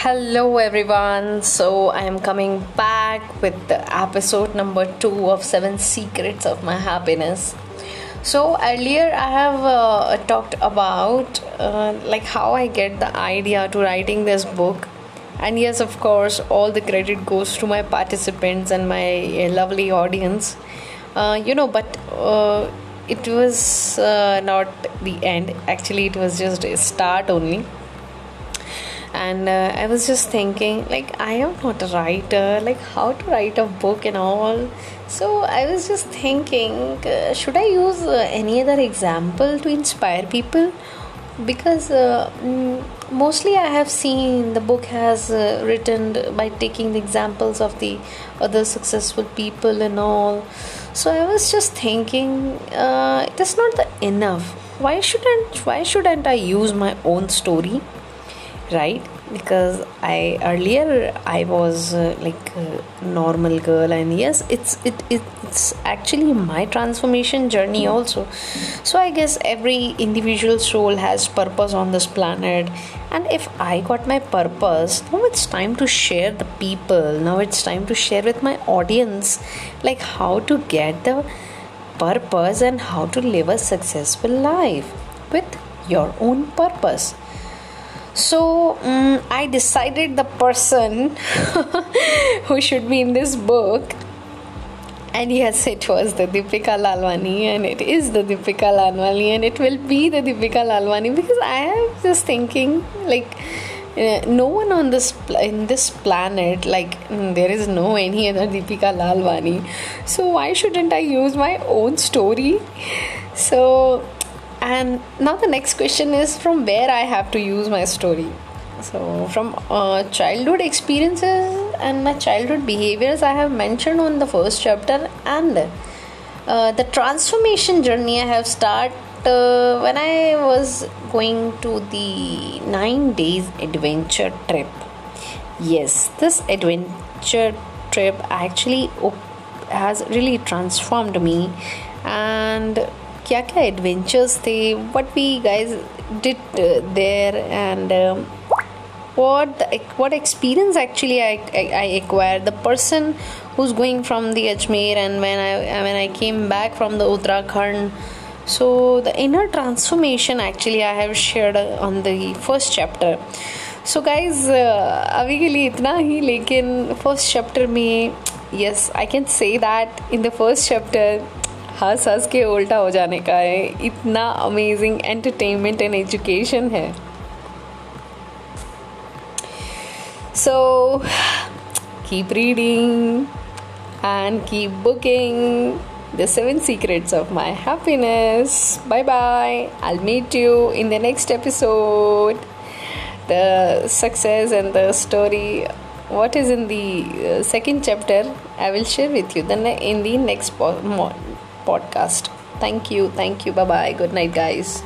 Hello, everyone. So, I am coming back with the episode number two of Seven Secrets of My Happiness. So, earlier I have uh, talked about uh, like how I get the idea to writing this book, and yes, of course, all the credit goes to my participants and my uh, lovely audience. Uh, you know, but uh, it was uh, not the end. Actually, it was just a start only and uh, i was just thinking like i am not a writer like how to write a book and all. So i was just thinking uh, should i use uh, any other example to inspire people? Because uh, mm, mostly i have seen the book has uh, written by taking the examples of the other successful people and all. So i was just thinking uh, it is not enough. Why shouldn't why shouldn't i use my own story right? Because i earlier i was uh, like normal girl and yes it's it, it it's actually my transformation journey also. So i guess every individual soul has purpose on this planet. And if i got my purpose now it's time to share the people. Now it's time to share with my audience like how to get the purpose and how to live a successful life with your own purpose so um, I decided the person who should be in this book. And yes, it was the Deepika Lalwani, and it is the Deepika Lalwani, and it will be the Deepika Lalwani because I am just thinking like uh, no one on this in this planet like mm, there is no any other Deepika Lalwani. So why shouldn't I use my own story? So and now the next question is from where i have to use my story. So from uh, childhood experiences and my childhood behaviors i have mentioned on the first chapter and uh, the transformation journey i have started uh, when i was going to the 9 days adventure trip. Yes this adventure trip actually has really transformed me. And क्या क्या adventures थे what we guys did there and what what experience actually I acquire the person who is going from the Ajmer and when I when I came back from the Uttarakhand so the inner transformation actually I have share on the first chapter so guys अभी के लिए इतना ही, लेकिन first chapter में yes I can say that in the first chapter हंस हंस के उल्टा हो जाने का है। इतना अमेजिंग एंटरटेनमेंट एंड एजुकेशन है। So keep reading and keep booking the seven secrets of my happiness bye bye I meet you in the next episode the success and the story what is in the second chapter I will share with you then in the next morning podcast. Thank you. Thank you. Bye bye. Good night, guys.